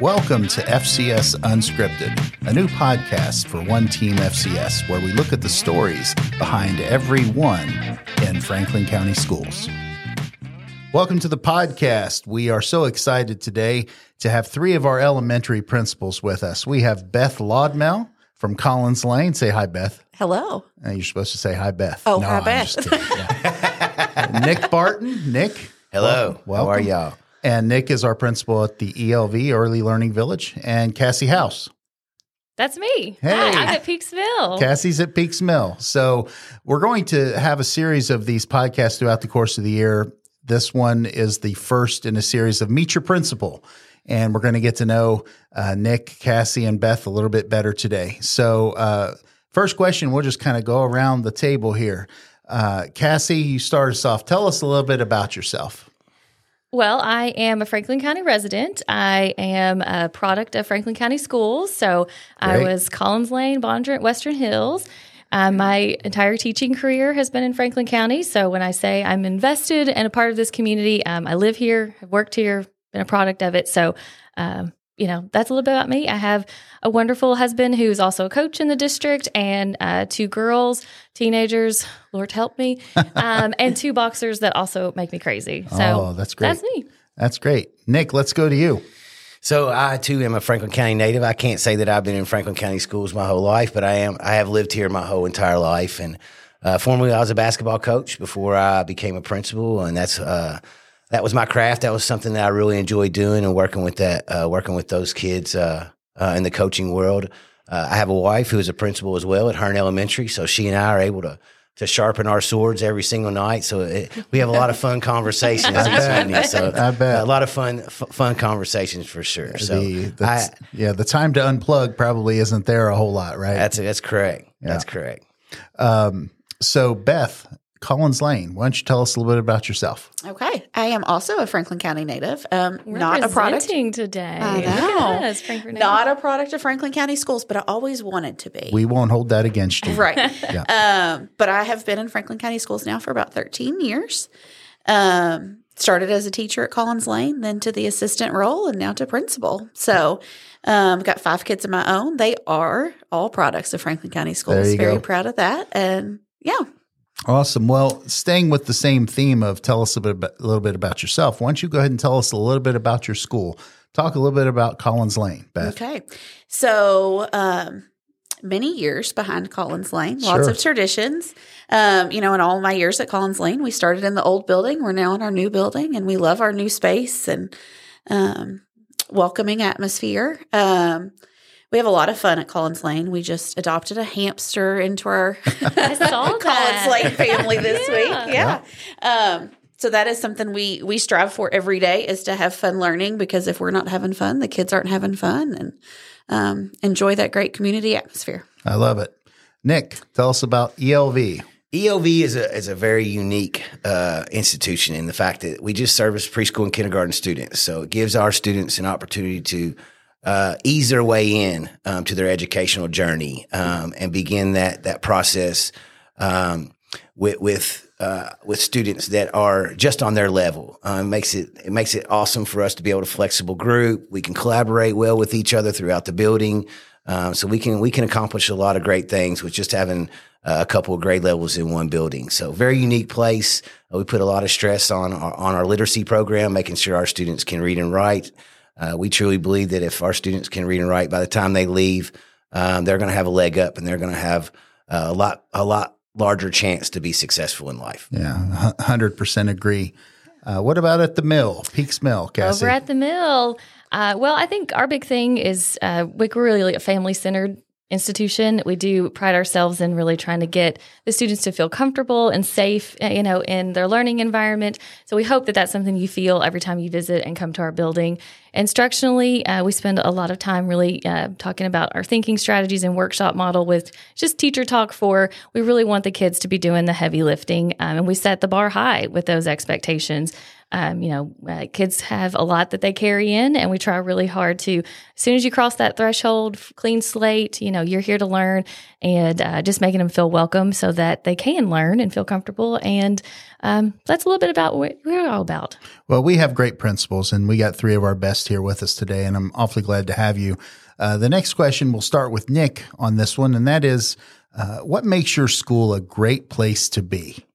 Welcome to FCS Unscripted, a new podcast for One Team FCS where we look at the stories behind every one in Franklin County Schools. Welcome to the podcast. We are so excited today to have three of our elementary principals with us. We have Beth Lodmell from Collins Lane. Say hi, Beth. Hello. Uh, you're supposed to say hi, Beth. Oh, hi, I'm Beth. Yeah. Nick Barton. Nick. Hello. Welcome. How are y'all? And Nick is our principal at the ELV, Early Learning Village, and Cassie House. That's me. Hey. Hi, I'm at Peaks Mill. Cassie's at Peaks Mill. So we're going to have a series of these podcasts throughout the course of the year. This one is the first in a series of Meet Your Principal. And we're going to get to know uh, Nick, Cassie, and Beth a little bit better today. So, uh, first question, we'll just kind of go around the table here. Uh, Cassie, you start us off. Tell us a little bit about yourself. Well, I am a Franklin County resident. I am a product of Franklin County Schools. So I was Collins Lane, Bondurant, Western Hills. Um, my entire teaching career has been in Franklin County. So when I say I'm invested and a part of this community, um, I live here, I've worked here, been a product of it. So, um, you know, that's a little bit about me. I have a wonderful husband who's also a coach in the district and uh, two girls, teenagers, Lord help me, um, and two boxers that also make me crazy. So Oh, that's great. That's me. That's great. Nick, let's go to you. So I too am a Franklin County native. I can't say that I've been in Franklin County schools my whole life, but I am. I have lived here my whole entire life, and uh, formerly I was a basketball coach before I became a principal, and that's uh, that was my craft. That was something that I really enjoyed doing and working with that, uh, working with those kids uh, uh, in the coaching world. Uh, I have a wife who is a principal as well at Hearn Elementary, so she and I are able to to sharpen our swords every single night. So it, we have a lot of fun conversations evening. So I bet. a lot of fun f- fun conversations for sure. So the, I, yeah, the time to unplug probably isn't there a whole lot, right? that's that's correct. That's correct. Um, so Beth, Collins Lane, why don't you tell us a little bit about yourself? Okay. I am also a Franklin County native. Um, We're not a product. today. I know. us, Not a product of Franklin County schools, but I always wanted to be. We won't hold that against you. right. Yeah. Um, but I have been in Franklin County schools now for about 13 years. Um, started as a teacher at Collins Lane, then to the assistant role, and now to principal. So, um, I've got five kids of my own. They are all products of Franklin County There schools. you Very go. proud of that. And yeah, Awesome. Well, staying with the same theme of tell us a, bit about, a little bit about yourself, why don't you go ahead and tell us a little bit about your school? Talk a little bit about Collins Lane, Beth. Okay. So, um, many years behind Collins Lane, lots Sure. of traditions. Um, you know, in all my years at Collins Lane, we started in the old building. We're now in our new building and we love our new space and um, welcoming atmosphere. Um, we have a lot of fun at Collins Lane. We just adopted a hamster into our Collins. Lane family this Yeah. week. Yeah. Um, so that is something we we strive for every day is to have fun learning because if we're not having fun, the kids aren't having fun and um, enjoy that great community atmosphere. I love it. Nick, tell us about ELV. ELV is a is a very unique uh, institution in the fact that we just service preschool and kindergarten students. So it gives our students an opportunity to uh, ease their way in um, to their educational journey um, and begin that that process um, with with uh, with students that are just on their level. Uh, it makes it it makes it awesome for us to be able to flexible group. We can collaborate well with each other throughout the building, um, so we can we can accomplish a lot of great things with just having uh, a couple of grade levels in one building. So very unique place. Uh, we put a lot of stress on our, on our literacy program, making sure our students can read and write. Uh, we truly believe that if our students can read and write by the time they leave, um, they're going to have a leg up and they're going to have uh, a lot a lot larger chance to be successful in life. Yeah, 100% agree. Uh, what about at the mill, Peaks Mill, Cassie? Over at the mill. Uh, well, I think our big thing is uh, we're really a family centered institution. We do pride ourselves in really trying to get the students to feel comfortable and safe, uh, you know, in their learning environment. So we hope that that's something you feel every time you visit and come to our building. Instructionally, uh, we spend a lot of time really uh, talking about our thinking strategies and workshop model with just teacher talk for we really want the kids to be doing the heavy lifting. Um, and we set the bar high with those expectations. Um, you know, uh, kids have a lot that they carry in, and we try really hard to, as soon as you cross that threshold, clean slate, you know, you're here to learn and uh, just making them feel welcome so that they can learn and feel comfortable. And um, that's a little bit about what we're all about. Well, we have great principals, and we got three of our best here with us today, and I'm awfully glad to have you. Uh, the next question, we'll start with Nick on this one, and that is uh, what makes your school a great place to be?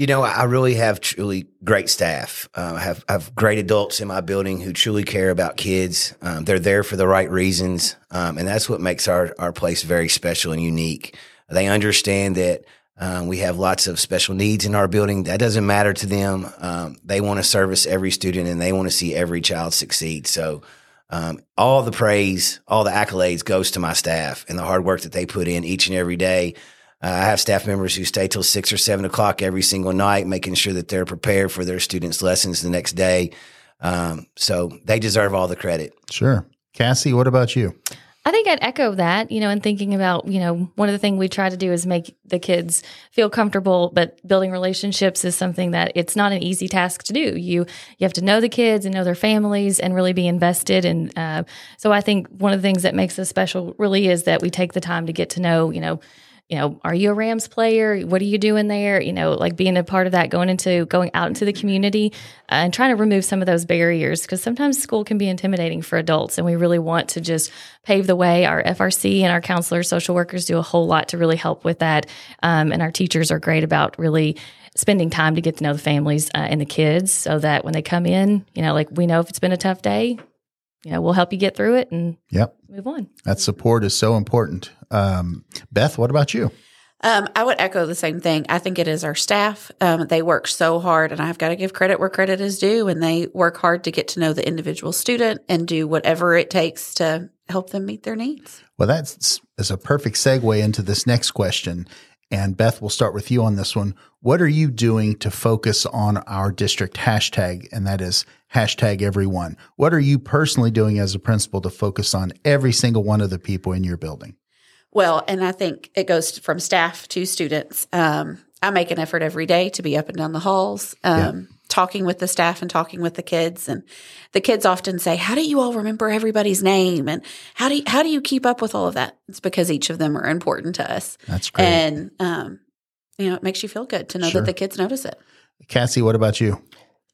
You know, I really have truly great staff. Uh, I have I have great adults in my building who truly care about kids. Um, they're there for the right reasons, um, and that's what makes our our place very special and unique. They understand that um, we have lots of special needs in our building. That doesn't matter to them. Um, they want to service every student, and they want to see every child succeed. So. Um, all the praise, all the accolades goes to my staff and the hard work that they put in each and every day. Uh, I have staff members who stay till six or seven o'clock every single night, making sure that they're prepared for their students' lessons the next day. Um, so they deserve all the credit. Sure. Cassie, what about you? I think I'd echo that, you know, and thinking about, you know, one of the things we try to do is make the kids feel comfortable, but building relationships is something that it's not an easy task to do. You you have to know the kids and know their families and really be invested. And uh, so I think one of the things that makes us special really is that we take the time to get to know, you know, you know, are you a Rams player? What are you doing there? You know, like being a part of that, going into going out into the community uh, and trying to remove some of those barriers because sometimes school can be intimidating for adults, and we really want to just pave the way. Our FRC and our counselors, social workers do a whole lot to really help with that, um, and our teachers are great about really spending time to get to know the families uh, and the kids so that when they come in, you know, like we know if it's been a tough day, you know, we'll help you get through it and yep. move on. That support is so important. Um, Beth, what about you? Um, I would echo the same thing. I think it is our staff. Um, they work so hard, and I've got to give credit where credit is due. And they work hard to get to know the individual student and do whatever it takes to help them meet their needs. Well, that's is a perfect segue into this next question. And Beth, we'll start with you on this one. What are you doing to focus on our district hashtag? And that is hashtag everyone. What are you personally doing as a principal to focus on every single one of the people in your building? Well, and I think it goes from staff to students. Um, I make an effort every day to be up and down the halls, um, yeah. talking with the staff and talking with the kids. And the kids often say, "How do you all remember everybody's name? And how do you, how do you keep up with all of that?" It's because each of them are important to us. That's great. And um, you know, it makes you feel good to know sure. that the kids notice it. Cassie, what about you?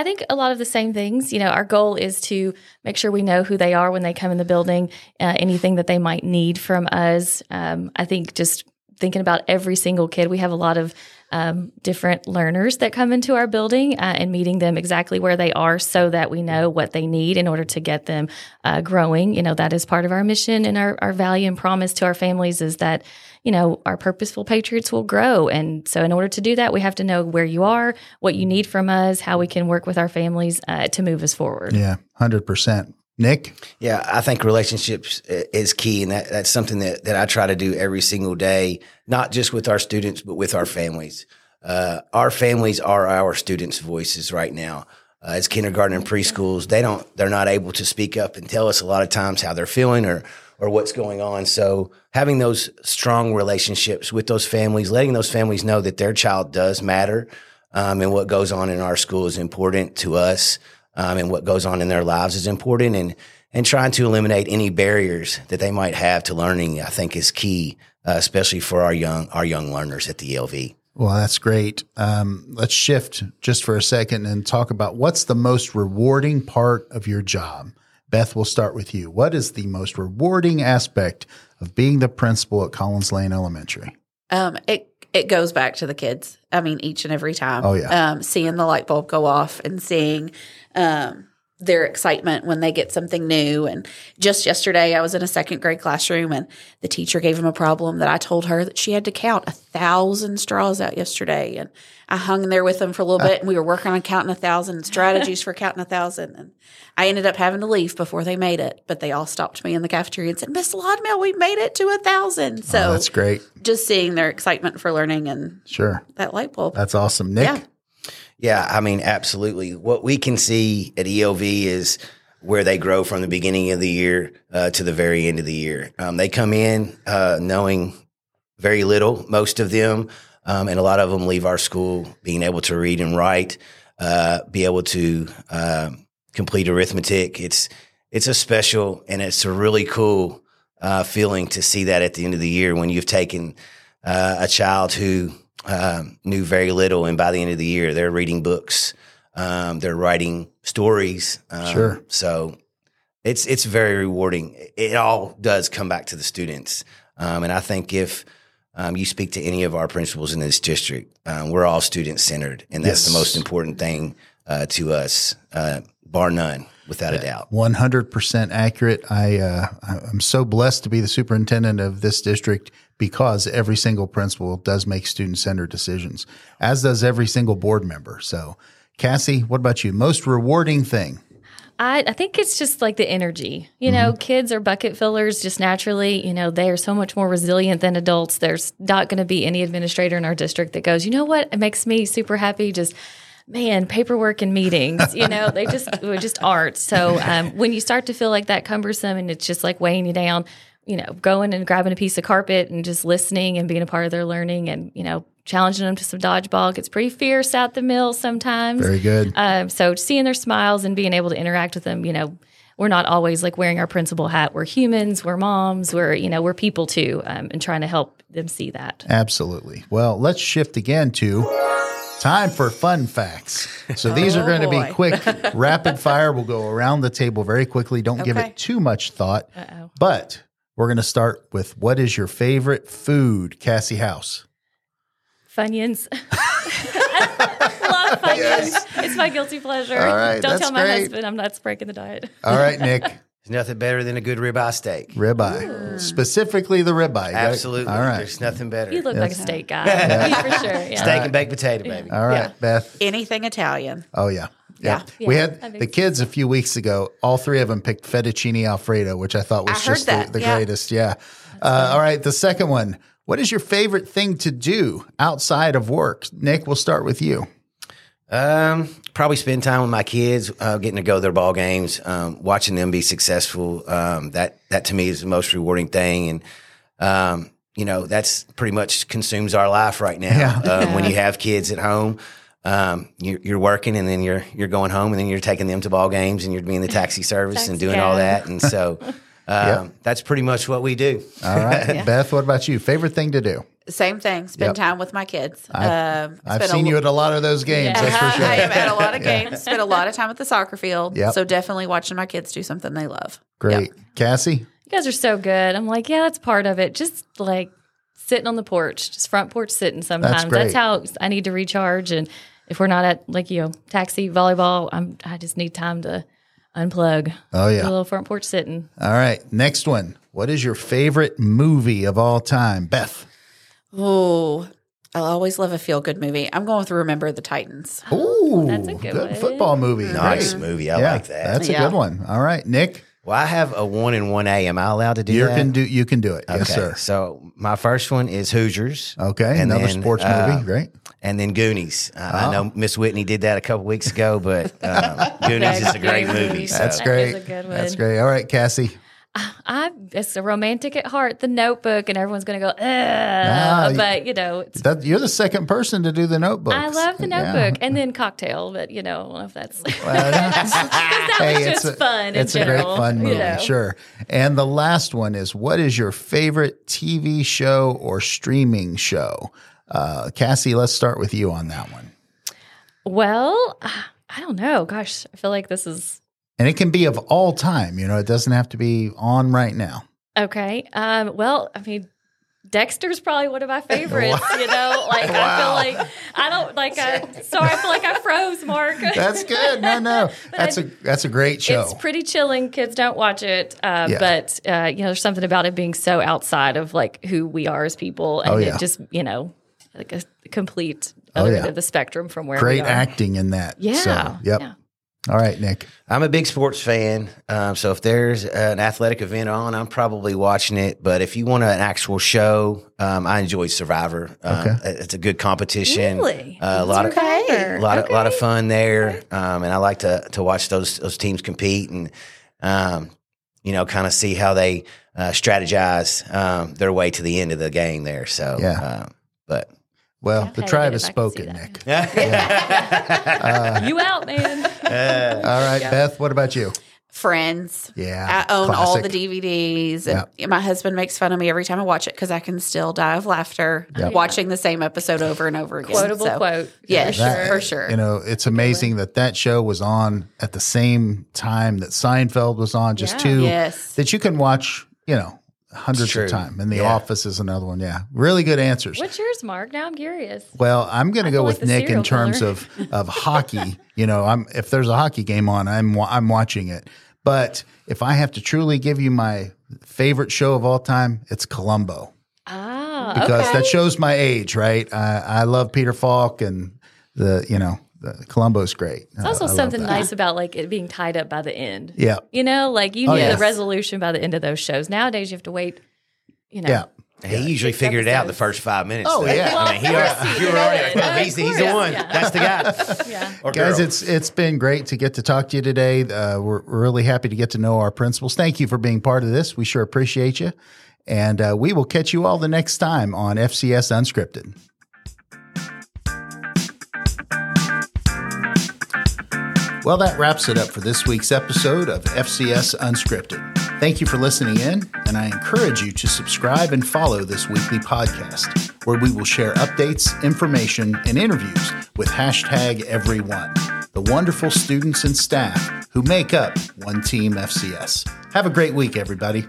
I think a lot of the same things. You know, our goal is to make sure we know who they are when they come in the building, uh, anything that they might need from us. Um, I think just thinking about every single kid, we have a lot of um, different learners that come into our building uh, and meeting them exactly where they are so that we know what they need in order to get them uh, growing. You know, that is part of our mission and our, our value and promise to our families is that you know, our purposeful patriots will grow. And so, in order to do that, we have to know where you are, what you need from us, how we can work with our families uh, to move us forward. Yeah, 100%. Nick? Yeah, I think relationships is key. And that, that's something that, that I try to do every single day, not just with our students, but with our families. Uh, our families are our students' voices right now. Uh, as kindergarten and preschools, they don't, they're not able to speak up and tell us a lot of times how they're feeling or, or what's going on. So having those strong relationships with those families, letting those families know that their child does matter, um, and what goes on in our school is important to us, um, and what goes on in their lives is important, and and trying to eliminate any barriers that they might have to learning, I think, is key, uh, especially for our young our young learners at the ELV. Well, that's great. Um, let's shift just for a second and talk about what's the most rewarding part of your job. Beth, we'll start with you. What is the most rewarding aspect of being the principal at Collins Lane Elementary? Um, it it goes back to the kids. I mean, each and every time. Oh yeah. Um, seeing the light bulb go off and seeing um, their excitement when they get something new. And just yesterday, I was in a second grade classroom, and the teacher gave them a problem that I told her that she had to count a thousand straws out yesterday. And I hung there with them for a little bit, and we were working on counting a thousand strategies for counting a thousand. And I ended up having to leave before they made it, but they all stopped me in the cafeteria and said, "Miss Lodmell, we made it to a thousand. Oh, so oh, that's great. Just seeing their excitement for learning and sure that light bulb. That's awesome, Nick. Yeah. Yeah, I mean, absolutely. What we can see at ELV is where they grow from the beginning of the year uh, to the very end of the year. Um, they come in uh, knowing very little, most of them, um, and a lot of them leave our school being able to read and write. uh, be able to um, complete arithmetic. It's it's a special and it's a really cool uh, feeling to see that at the end of the year when you've taken uh, a child who um, knew very little, and by the end of the year, they're reading books, um, they're writing stories. Um, Sure. So it's it's very rewarding. It all does come back to the students, um, and I think if um, you speak to any of our principals in this district, um, we're all student centered, and that's the most important thing uh, to us, uh, bar none, without a doubt. 100% accurate. I, uh, I'm so blessed to be the superintendent of this district because every single principal does make student centered decisions, as does every single board member. So, Cassie, what about you? Most rewarding thing? I, I think it's just like the energy. You know, kids are bucket fillers just naturally. You know, they are so much more resilient than adults. There's not going to be any administrator in our district that goes, you know what, it makes me super happy. Just man, paperwork and meetings. You know, they just we just aren't. So um, when you start to feel like that cumbersome and it's just like weighing you down, you know, going and grabbing a piece of carpet and just listening and being a part of their learning and you know challenging them to some dodgeball gets pretty fierce out the mill sometimes. Very good. Um, so seeing their smiles and being able to interact with them, you know, we're not always like wearing our principal hat. We're humans, we're moms, we're, you know, we're people too, um, and trying to help them see that. Absolutely. Well, let's shift again to time for fun facts. So these are Oh, going to be quick, rapid fire. We'll go around the table very quickly. Don't give it too much thought. Uh-oh. But we're going to start with what is your favorite food, Cassie House? Funyuns. Love Funyuns. It's my guilty pleasure. All right, Don't tell my great. husband I'm not breaking the diet. All right, Nick, There's nothing better than a good ribeye steak. ribeye, specifically the ribeye. right? Absolutely. All right. There's nothing better. You look like a steak guy. You for sure. Yeah. Steak and baked potato, baby. All right, Yeah. Beth. Anything Italian. Oh yeah. Yeah. Yeah. We Yeah, had think the so. kids a few weeks ago. All three of them picked fettuccine alfredo, which I thought was I heard just the, that, the yeah. greatest. Yeah. Uh, all right. The second one. What is your favorite thing to do outside of work? Nick, we'll start with you. Um, probably spend time with my kids, uh, getting to go to their ball games, um, watching them be successful. Um, that that to me is the most rewarding thing, and um, you know that's pretty much consumes our life right now. Yeah. Um, when you have kids at home, um, you're, you're working, and then you're you're going home, and then you're taking them to ball games, and you're being the taxi service and Taxi doing all that, and so. Um, That's pretty much what we do. All right. Beth, what about you? Favorite thing to do? Same thing. Spend Yep. time with my kids. I've- um, I've spent a seen lo- you at a lot of those games. Yeah. That's for sure. I am at a lot of games. Spent a lot of time at the soccer field. Yep. So definitely watching my kids do something they love. Great. Cassie? You guys are so good. I'm like, yeah, that's part of it. Just like sitting on the porch, just front porch sitting sometimes. great. how I need to recharge. And if we're not at like, you know, taxi, volleyball, I'm I just need time to unplug. Oh, A yeah. little front porch sitting. All right. Next one. What is your favorite movie of all time? Beth. Oh, I always love a feel good movie. I'm going with Remember the Titans. Ooh, That's a good one. football movie. Nice Great. movie. I yeah, like that. That's a Yeah. good one. All right, Nick, well, I have a one and one A. Am I allowed to do that? you that? can do you can do it. Yes, sir. So my first one is Hoosiers. Okay, And another then, sports uh, movie. Great. And then Goonies. Uh, Oh. I know Miss Whitney did that a couple weeks ago, but um, Goonies is a great movie. So. That's great. is a good That's great. All right, Cassie. I it's a romantic at heart, the notebook, and everyone's gonna go, Ugh. you- but you know, it's That, you're the second person to do the notebook. I love the Yeah. notebook and then cocktail, but you know, I don't know if that's Well, that's- that was hey, just it's a, fun. in It's a great general, fun you movie, know. sure. And the last one is what is your favorite TV show or streaming show? Uh, Cassie, let's start with you on that one. Well, I don't know. Gosh, I feel like this is And it can be of all time. You know, it doesn't have to be on right now. okay. Um, well, I mean, Dexter's probably one of my favorites. you know, like I feel like I don't like. I sorry, I feel like I froze, Mark. That's good. No, no, that's a that's a great show. It's pretty chilling. Kids don't watch it, uh, Yeah. but uh, you know, there's something about it being so outside of like who we are as people, and Oh, yeah. it just you know, like a complete Oh, other yeah. end of the spectrum from where great we are. Great acting in that. Yeah. So, yep. yeah. All right, Nick. I'm a big sports fan. Um, so if there's an athletic event on, I'm probably watching it. But if you want an actual show, um, I enjoy Survivor. Um, Okay. It's a good competition. Really? Uh, a lot of Okay. a lot of, lot of fun there, um, and I like to to watch those those teams compete and um, you know kind of see how they uh, strategize um, their way to the end of the game there. So Yeah. um, but Well, I've the tribe has if I can see spoken. Nick. Uh, you out, man. All right, Beth, what about you? Friends. Yeah. I own all the. DVDs, and my husband makes fun of me every time I watch it because I can still die of laughter oh, watching the same episode over and over again. Quotable So, quote. Yes, For That- sure. for sure. You know, it's amazing that that show was on at the same time that Seinfeld was on, just Yeah. two Yes. that you can watch, you know, hundreds of times. And The Yeah. Office is another one. Yeah. Really good answers. What's yours, Mark? Now I'm curious. Well, I'm going to go with like Nick in terms of of hockey. You know, I'm if there's a hockey game on, I'm I'm watching it. But if I have to truly give you my favorite show of all time, it's Columbo Ah, because okay. that shows my age, right? I, I love Peter Falk and the you know the Columbo's great. It's also I love something nice about like it being tied up by the end. Yeah, You know, like you Oh, knew yes. the resolution by the end of those shows. Nowadays, you have to wait. You know, yeah. He usually figured it out in the first five minutes. Oh, though. yeah. I mean, he Well, already, of course you he already did. well, he's, he's the one. yeah. That's the guy. Yeah. Or Guys, girl. it's it's been great to get to talk to you today. Uh, we're, we're really happy to get to know our principals. Thank you for being part of this. We sure appreciate you. And uh, we will catch you all the next time on FCS Unscripted. Well, that wraps it up for this week's episode of FCS Unscripted. Thank you for listening in, and I encourage you to subscribe and follow this weekly podcast, where we will share updates, information, and interviews with hashtag everyone, the wonderful students and staff who make up One Team FCS. Have a great week, everybody.